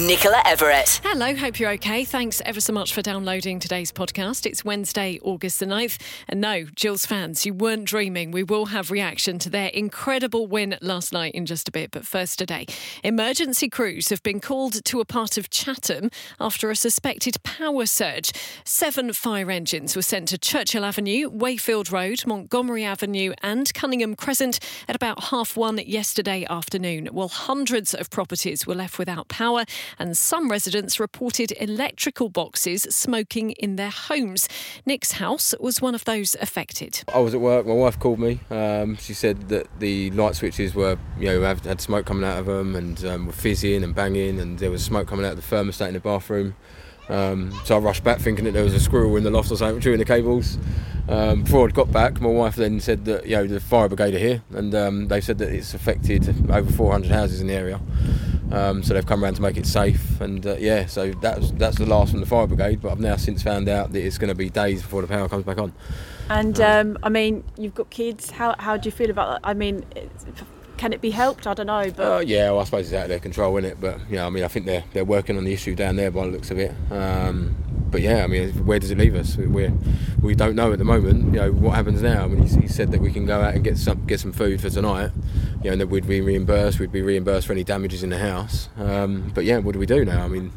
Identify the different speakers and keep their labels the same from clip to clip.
Speaker 1: Nicola Everett.
Speaker 2: Hello, hope you're okay. Thanks ever so much for downloading today's podcast. It's Wednesday, August the 9th. And no, Gills fans, you weren't dreaming. We will have reaction to their incredible win last night in just a bit. But first today, emergency crews have been called to a part of Chatham after a suspected power surge. Seven fire engines were sent to Churchill Avenue, Wayfield Road, Montgomery Avenue, and Cunningham Crescent at about half one yesterday afternoon. While hundreds of properties were left without power and some residents reported electrical boxes smoking in their homes. Nick's house was one of those affected.
Speaker 3: I was at work. My wife called me. Um, she said that the light switches were, you know, had, smoke coming out of them and um, were fizzing and banging, and there was smoke coming out of the thermostat in the bathroom. Um, so I rushed back thinking that there was a squirrel in the loft or something chewing the cables. Um, before I'd got back, my wife then said that you know the fire brigade are here, and um, they said that it's affected over 400 houses in the area. Um, so they've come around to make it safe, and uh, yeah, so that's that's the last from the fire brigade. But I've now since found out that it's going to be days before the power comes back on.
Speaker 4: And um, I mean, you've got kids. How how do you feel about that? I mean, can it be helped? I don't know, but
Speaker 3: uh, yeah, well, I suppose it's out of their control, isn't it? But yeah, I mean, I think they're they're working on the issue down there by the looks of it. Um, but yeah, I mean, where does it leave us? We we don't know at the moment. You know what happens now. I mean, he, he said that we can go out and get some get some food for tonight. You know, and that we'd be reimbursed. We'd be reimbursed for any damages in the house. Um, but yeah, what do we do now? I mean,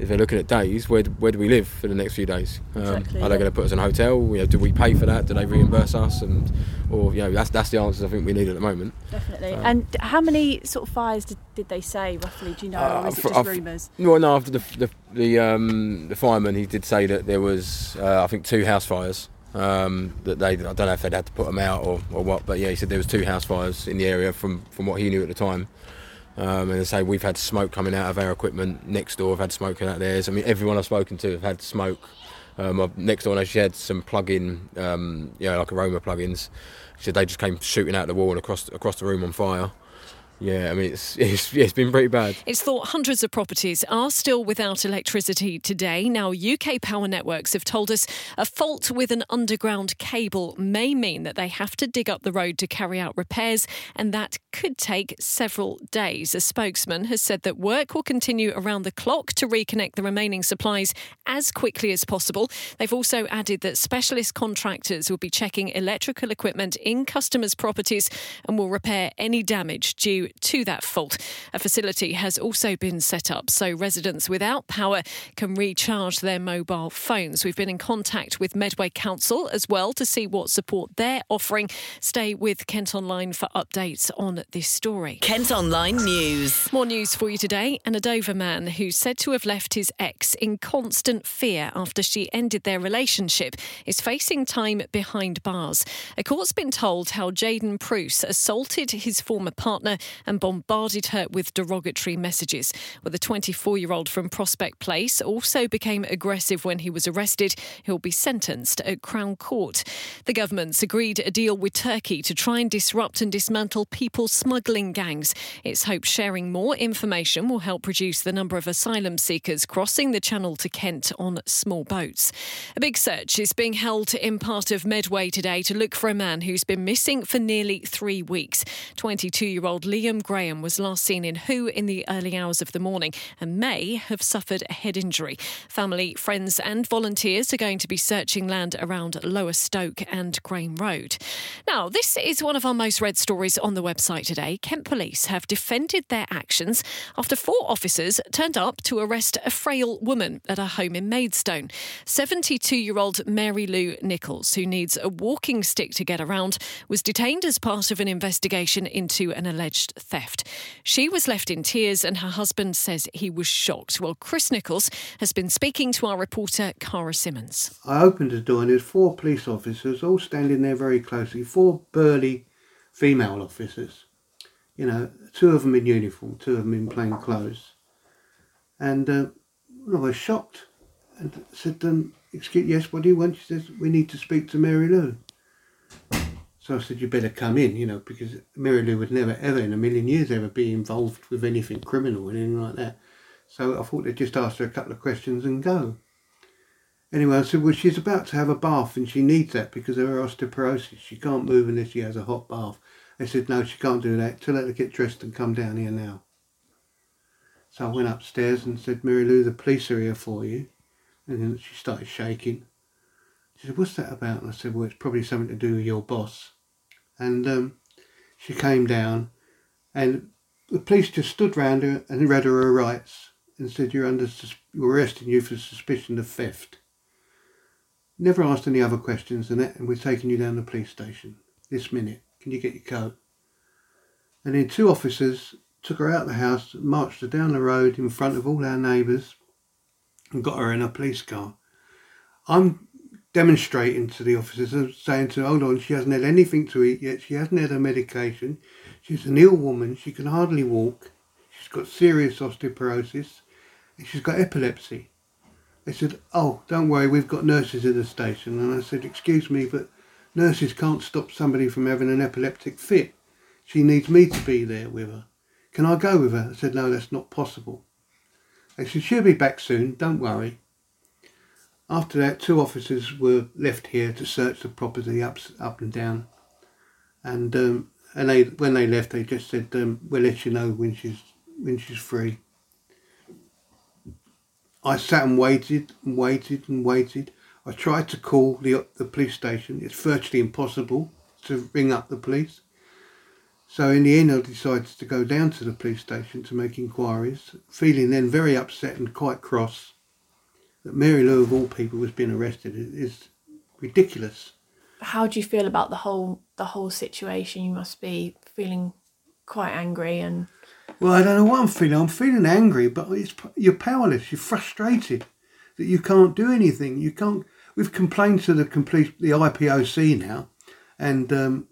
Speaker 3: if they're looking at days, where where do we live for the next few days? Um,
Speaker 4: Exactly,
Speaker 3: are they
Speaker 4: yeah.
Speaker 3: going to put us in a hotel? You know, do we pay for that? Do they reimburse us? And or you know, that's that's the answers I think we need at the moment.
Speaker 4: definitely. And how many sort of fires did, did they say roughly? Do you know, or is it
Speaker 3: Uh,
Speaker 4: just
Speaker 3: uh,
Speaker 4: rumours?
Speaker 3: Well, no. After the the the, um, the fireman, he did say that there was, uh, I think, two house fires. Um, that they, I don't know if they'd had to put them out or, or what, but yeah, he said there was two house fires in the area from from what he knew at the time. Um, and they say we've had smoke coming out of our equipment next door. I've had smoke coming out theirs. I mean, everyone I've spoken to have had smoke. Um, next door, she had some plug-in, um, you know, like aroma plugins. She said they just came shooting out the wall and across across the room on fire. Yeah, I mean, it's it's, it's been pretty bad.
Speaker 2: It's thought hundreds of properties are still without electricity today. Now, UK power networks have told us a fault with an underground cable may mean that they have to dig up the road to carry out repairs, and that could take several days. A spokesman has said that work will continue around the clock to reconnect the remaining supplies as quickly as possible. They've also added that specialist contractors will be checking electrical equipment in customers' properties and will repair any damage due to that fault. A facility has also been set up so residents without power can recharge their mobile phones. We've been in contact with Medway Council as well to see what support they're offering. Stay with Kent Online for updates on this story.
Speaker 1: Kent Online News.
Speaker 2: More news for you today. And a Dover man who's said to have left his ex in constant fear after she ended their relationship is facing time behind bars. A court's been told how Jaden Bruce assaulted his former partner and bombarded her with derogatory messages. Well, the 24 year old from Prospect Place also became aggressive when he was arrested. He'll be sentenced at Crown Court. The government's agreed a deal with Turkey to try and disrupt and dismantle people smuggling gangs. It's hoped sharing more information will help reduce the number of asylum seekers crossing the channel to Kent on small boats. A big search is being held in part of Medway today to look for a man who's been missing for nearly three weeks. 22 year old Liam Graham was last seen in Hoo in the early hours of the morning and may have suffered a head injury. Family, friends, and volunteers are going to be searching land around Lower Stoke and Graham Road. Now, this is one of our most read stories on the website today. Kent Police have defended their actions after four officers turned up to arrest a frail woman at a home in Maidstone. 72 year old Mary Lou Nicholls, who needs a walking stick to get around, was detained as part of an investigation into an alleged theft. She was left in tears, and her husband says he was shocked. Well, Chris Nicholls has been speaking to our reporter, Cara Simmons.
Speaker 5: I opened the door and there's four police officers all standing there very closely, four burly female officers. You know, two of them in uniform, two of them in plain clothes. And uh, I was shocked and said, um, excuse, yes, what do you want? She says, we need to speak to Mary Lou. So I said, you better come in, you know, because Mary Lou would never, ever in a million years ever be involved with anything criminal or anything like that. So I thought they'd just ask her a couple of questions and go. Anyway, I said, well, she's about to have a bath and she needs that because of her osteoporosis. She can't move unless she has a hot bath. They said, no, she can't do that. Tell her to get dressed and come down here now. So I went upstairs and said, Mary Lou, the police are here for you. And then she started shaking. She said, what's that about? And I said, well, it's probably something to do with your boss. And um, she came down and the police just stood round her and read her her rights and said, you're under, we're arresting you for suspicion of theft. Never asked any other questions than that, and we're taking you down to the police station this minute. Can you get your coat? And then two officers took her out of the house, marched her down the road in front of all our neighbours, and got her in a police car. I'm demonstrating to the officers and saying to hold on, she hasn't had anything to eat yet, she hasn't had her medication, she's an ill woman, she can hardly walk, she's got serious osteoporosis, and she's got epilepsy. They said, oh, don't worry, we've got nurses in the station. And I said, excuse me, but nurses can't stop somebody from having an epileptic fit. She needs me to be there with her. Can I go with her? I said, no, that's not possible. They said, she'll be back soon, don't worry. After that, two officers were left here to search the property up, up and down. And um, and they when they left, they just said, um, we'll let you know when she's when she's free. I sat and waited and waited and waited. I tried to call the the police station. It's virtually impossible to ring up the police. So in the end, I decided to go down to the police station to make inquiries, feeling then very upset and quite cross that Mary Lou of all people was being arrested. It is ridiculous.
Speaker 4: How do you feel about the whole the whole situation? You must be feeling quite angry and
Speaker 5: Well, I don't know what I'm feeling. I'm feeling angry, but it's, you're powerless. You're frustrated that you can't do anything. You can't. We've complained to the complete the IPOC now, and um,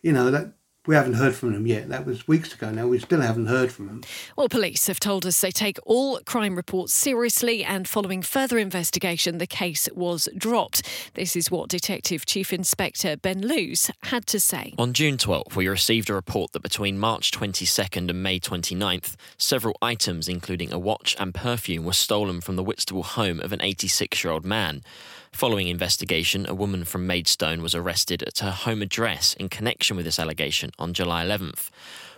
Speaker 5: you know that we haven't heard from them yet. That was weeks ago now. We still haven't heard from them.
Speaker 2: Well, police have told us they take all crime reports seriously, and following further investigation, the case was dropped. This is what Detective Chief Inspector Ben Lewis had to say.
Speaker 6: On June 12th, we received a report that between March 22nd and May 29th, several items, including a watch and perfume, were stolen from the Whitstable home of an 86 year old man. Following investigation, a woman from Maidstone was arrested at her home address in connection with this allegation on July 11th.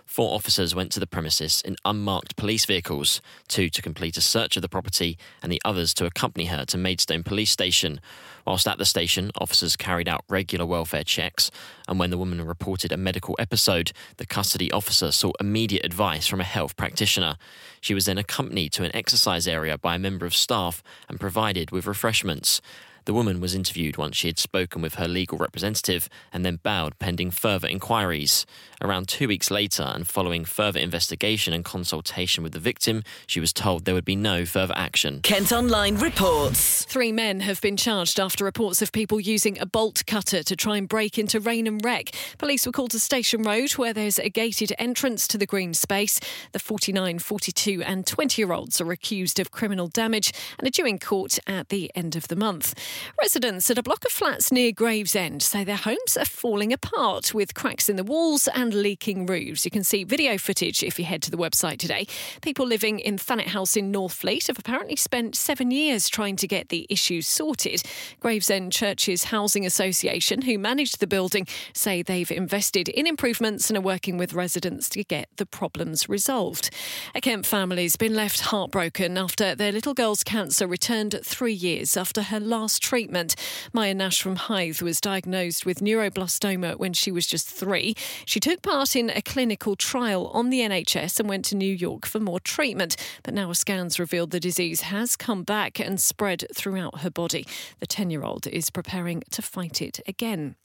Speaker 6: Four officers went to the premises in unmarked police vehicles, two to complete a search of the property and the others to accompany her to Maidstone Police Station. Whilst at the station, officers carried out regular welfare checks, and when the woman reported a medical episode, the custody officer sought immediate advice from a health practitioner. She was then accompanied to an exercise area by a member of staff and provided with refreshments. The woman was interviewed once she had spoken with her legal representative and then bowed pending further inquiries. Around two weeks later, and following further investigation and consultation with the victim, she was told there would be no further action.
Speaker 1: Kent Online reports.
Speaker 2: Three men have been charged after reports of people using a bolt cutter to try and break into Rainham Rec. Police were called to Station Road, where there's a gated entrance to the green space. The 49, 42, and 20 year olds are accused of criminal damage and are due in court at the end of the month. Residents at a block of flats near Gravesend say their homes are falling apart with cracks in the walls and leaking roofs. You can see video footage if you head to the website today. People living in Thanet House in Northfleet have apparently spent seven years trying to get the issues sorted. Gravesend Churches Housing Association, who managed the building, say they've invested in improvements and are working with residents to get the problems resolved. A Kent family's been left heartbroken after their little girl's cancer returned three years after her last treatment. Maya Nash from Hythe was diagnosed with neuroblastoma when she was just three. She took part in a clinical trial on the NHS and went to New York for more treatment. But now scans revealed the disease has come back and spread throughout her body. The 10 year old is preparing to fight it again.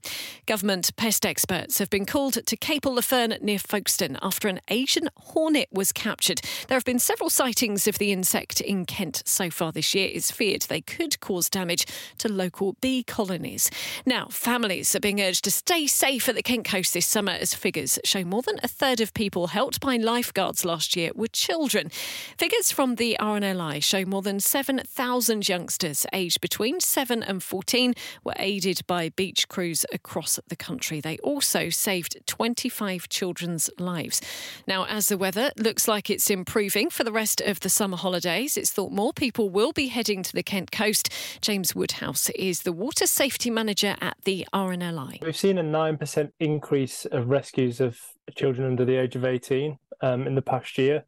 Speaker 2: Government pest experts have been called to Capel-le-Ferne near Folkestone after an Asian hornet was captured. There have been several sightings of the insect in Kent so far this year. It's feared they could cause damage to local bee colonies. Now, families are being urged to stay safe at the Kent coast this summer as figures show more than a third of people helped by lifeguards last year were children. Figures from the RNLI show more than 7,000 youngsters aged between 7 and 14 were aided by beach crews across the country. They also saved 25 children's lives. Now, as the weather looks like it's improving for the rest of the summer holidays, it's thought more people will be heading to the Kent coast. James Wood Woodhouse is the water safety manager at the RNLI.
Speaker 7: We've seen a 9% increase of rescues of children under the age of 18 um, in the past year,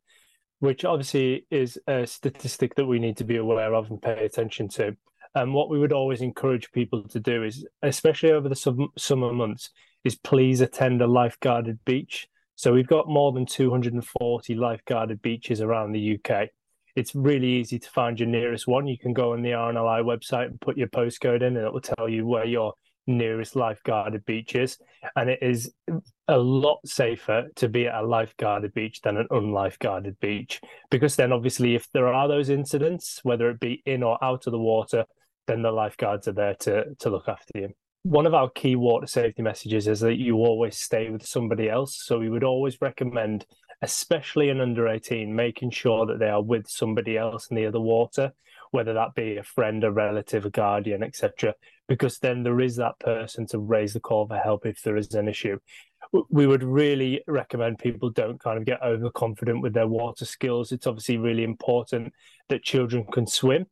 Speaker 7: which obviously is a statistic that we need to be aware of and pay attention to. And what we would always encourage people to do is, especially over the summer months, is please attend a lifeguarded beach. So we've got more than 240 lifeguarded beaches around the UK. It's really easy to find your nearest one. You can go on the RNLI website and put your postcode in, and it will tell you where your nearest lifeguarded beach is. And it is a lot safer to be at a lifeguarded beach than an unlifeguarded beach. Because then, obviously, if there are those incidents, whether it be in or out of the water, then the lifeguards are there to, to look after you one of our key water safety messages is that you always stay with somebody else. So we would always recommend, especially in under 18, making sure that they are with somebody else near the water, whether that be a friend, a relative, a guardian, etc. Because then there is that person to raise the call for help if there is an issue. We would really recommend people don't kind of get overconfident with their water skills. It's obviously really important that children can swim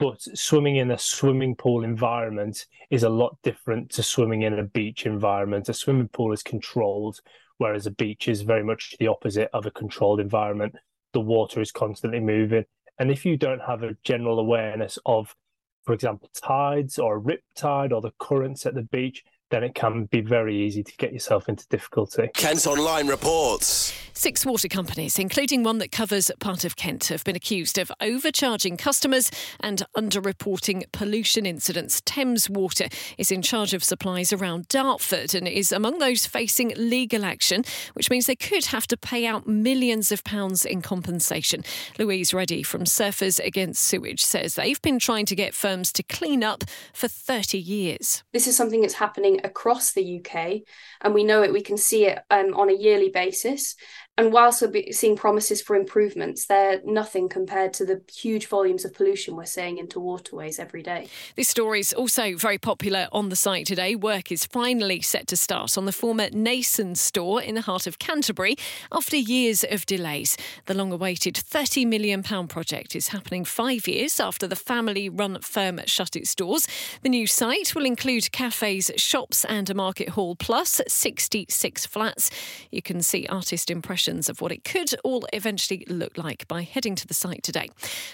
Speaker 7: but swimming in a swimming pool environment is a lot different to swimming in a beach environment. A swimming pool is controlled, whereas a beach is very much the opposite of a controlled environment. The water is constantly moving. And if you don't have a general awareness of, for example, tides or a rip tide or the currents at the beach, then it can be very easy to get yourself into difficulty.
Speaker 8: Kent Online reports.
Speaker 2: Six water companies, including one that covers part of Kent, have been accused of overcharging customers and underreporting pollution incidents. Thames Water is in charge of supplies around Dartford and is among those facing legal action, which means they could have to pay out millions of pounds in compensation. Louise Reddy from Surfers Against Sewage says they've been trying to get firms to clean up for 30 years.
Speaker 9: This is something that's happening across the UK, and we know it. We can see it um, on a yearly basis. And whilst we're seeing promises for improvements, they're nothing compared to the huge volumes of pollution we're seeing into waterways every day.
Speaker 2: This story is also very popular on the site today. Work is finally set to start on the former Nason store in the heart of Canterbury after years of delays. The long awaited £30 million project is happening five years after the family run firm shut its doors. The new site will include cafes, shops, and a market hall, plus 66 flats. You can see artist impressions of what it could all eventually look like by heading to the site today.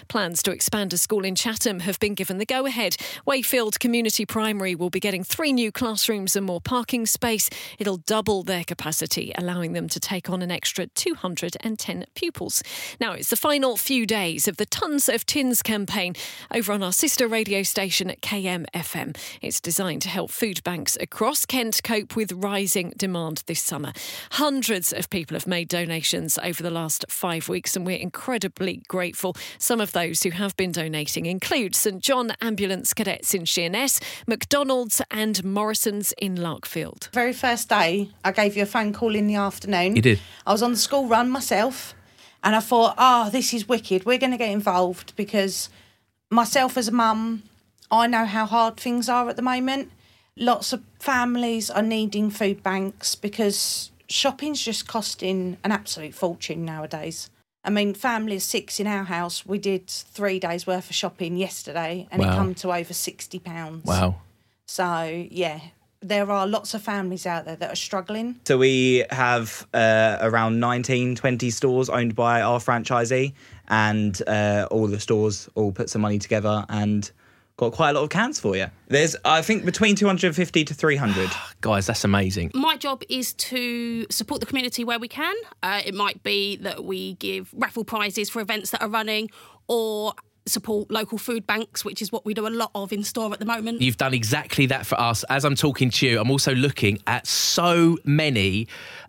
Speaker 2: Plans to expand a school in Chatham have been given the go ahead. Wayfield Community Primary will be getting three new classrooms and more parking space. It'll double their capacity, allowing them to take on an extra 210 pupils. Now, it's the final few days of the Tonnes of Tins campaign over on our sister radio station at KMFM. It's designed to help food banks across Kent cope with rising demand this summer. Hundreds of people have made donations donations over the last five weeks, and we're incredibly grateful. Some of those who have been donating include St John Ambulance Cadets in Sheerness, McDonald's, and Morrison's in Larkfield.
Speaker 10: Very first day, I gave you a phone call in the afternoon.
Speaker 11: You did.
Speaker 10: I was on the school run myself, and I thought, oh, this is wicked. We're going to get involved because myself as a mum, I know how hard things are at the moment. Lots of families are needing food banks because shopping's just costing an absolute fortune nowadays. I mean, family of six in our house, we did three days worth of shopping yesterday, and wow. it come to over sixty pounds.
Speaker 11: Wow!
Speaker 10: So yeah, there are lots of families out there that are struggling.
Speaker 12: So we have uh, around 19, 20 stores owned by our franchisee, and uh, all the stores all put some money together and got quite a lot of cans for you. There's, I think, between 250 to 300.
Speaker 11: Guys, that's amazing.
Speaker 13: My job is to support the community where we can. Uh, it might be that we give raffle prizes for events that are running or support local food banks, which is what we do a lot of in store at the moment.
Speaker 11: You've done exactly that for us. As I'm talking to you, I'm also looking at so many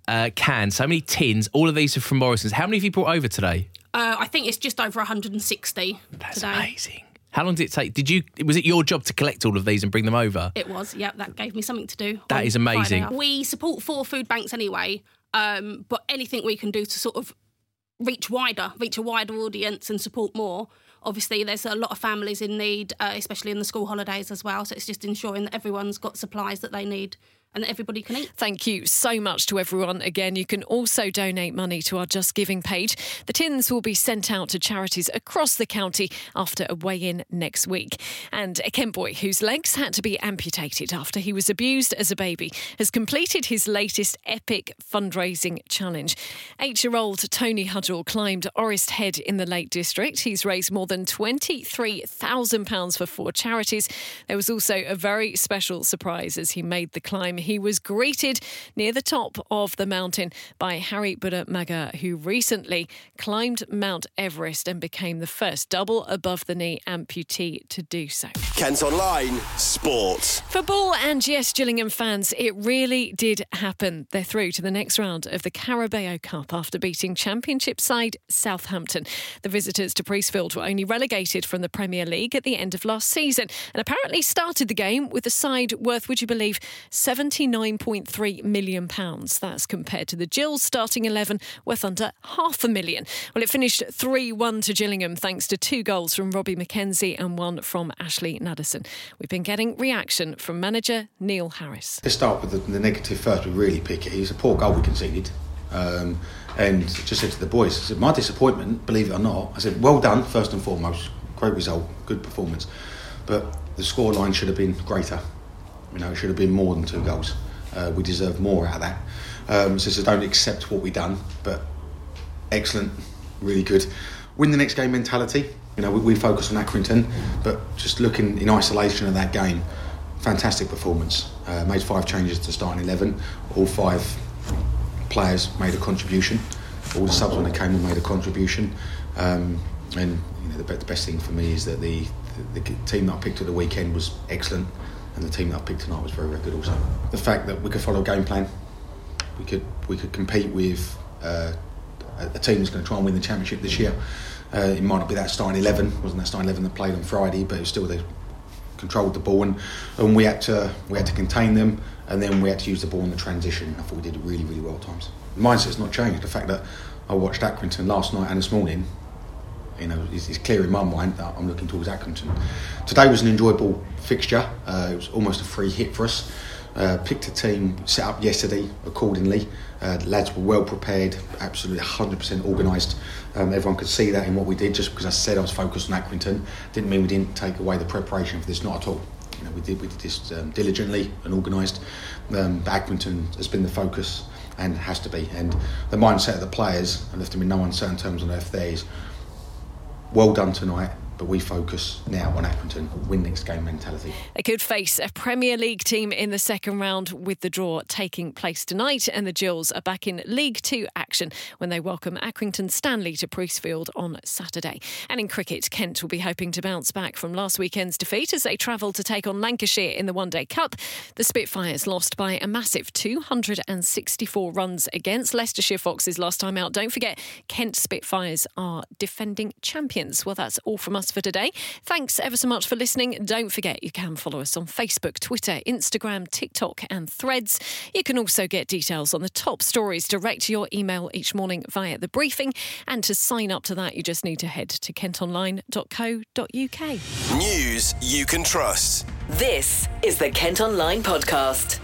Speaker 11: uh, cans, so many tins. All of these are from Morrison's. How many have you brought over today?
Speaker 13: Uh, I think it's just over 160
Speaker 11: That's
Speaker 13: today.
Speaker 11: amazing. How long did it take? Did you? Was it your job to collect all of these and bring them over?
Speaker 13: It was. Yeah, that gave me something to do.
Speaker 11: That is amazing.
Speaker 13: Friday. We support four food banks anyway, um, but anything we can do to sort of reach wider, reach a wider audience, and support more. Obviously, there's a lot of families in need, uh, especially in the school holidays as well. So it's just ensuring that everyone's got supplies that they need and that everybody can eat.
Speaker 2: Thank you so much to everyone. Again, you can also donate money to our Just Giving page. The tins will be sent out to charities across the county after a weigh in next week. And a Kent boy whose legs had to be amputated after he was abused as a baby has completed his latest epic fundraising challenge. Eight year old Tony Hudgell climbed Orrest Head in the Lake District. He's raised more than £23,000 for four charities. There was also a very special surprise as he made the climb. He was greeted near the top of the mountain by Hari Budha Magar, who recently climbed Mount Everest and became the first double above the knee amputee to do so.
Speaker 8: Kent Online Sport.
Speaker 2: For Ball and yes, Gillingham fans, it really did happen. They're through to the next round of the Carabao Cup after beating Championship side Southampton. The visitors to Priestfield were only relegated from the Premier League at the end of last season and apparently started the game with a side worth, would you believe, £79.3 million. That's compared to the Gills starting 11 worth under half a million. Well, it finished 3 1 to Gillingham thanks to two goals from Robbie McKenzie and one from Ashley Nadesan. We've been getting reaction from manager Neil Harris.
Speaker 14: Let's start with the, the negative first. We really pick it. It's a poor goal we conceded. Um, and just said to the boys, I said, my disappointment, believe it or not, I said, well done, first and foremost. Great result, good performance. But the scoreline should have been greater. You know, it should have been more than two goals. Uh, we deserve more out of that. Um, so, so don't accept what we've done, but excellent, really good. Win the next game mentality. You know, we, we focus on Accrington, but just looking in isolation of that game, fantastic performance. Uh, made five changes to starting 11. All five players made a contribution. All the subs when they came in made a contribution. Um, and you know, the, the, best thing for me is that the, the, the team that I picked at the weekend was excellent, and the team that I picked tonight was very, very good also. The fact that we could follow a game plan, we could we could compete with uh, a, team that's going to try and win the championship this year. Uh, it might not be that starting eleven, wasn't that starting eleven that played on Friday, but it was still they controlled the ball and, and we had to we had to contain them and then we had to use the ball in the transition. I thought we did really really well at times. The mindset's not changed. The fact that I watched Accrington last night and this morning, you know, it's, it's clear in my mind that I'm looking towards Accrington. Today was an enjoyable fixture. Uh, it was almost a free hit for us. Uh, picked a team set up yesterday accordingly. Uh, the lads were well prepared, absolutely 100% organised. Um, everyone could see that in what we did. Just because I said I was focused on Accrington, didn't mean we didn't take away the preparation for this. Not at all. You know, we did we did this um, diligently and organised. Um, Accrington has been the focus and has to be. And the mindset of the players, I left them in no uncertain terms on earth. There is well done tonight but we focus now on Accrington, win next game mentality.
Speaker 2: They could face a Premier League team in the second round with the draw taking place tonight, and the Gills are back in League Two action when they welcome Accrington Stanley to Priestfield on Saturday. And in cricket, Kent will be hoping to bounce back from last weekend's defeat as they travel to take on Lancashire in the One Day Cup. The Spitfires lost by a massive 264 runs against Leicestershire Foxes last time out. Don't forget, Kent Spitfires are defending champions. Well, that's all from us for today. Thanks ever so much for listening. Don't forget you can follow us on Facebook, Twitter, Instagram, TikTok, and Threads. You can also get details on the top stories direct to your email each morning via the briefing. And to sign up to that, you just need to head to kentonline.co.uk.
Speaker 8: News you can trust.
Speaker 1: This is the Kent Online Podcast.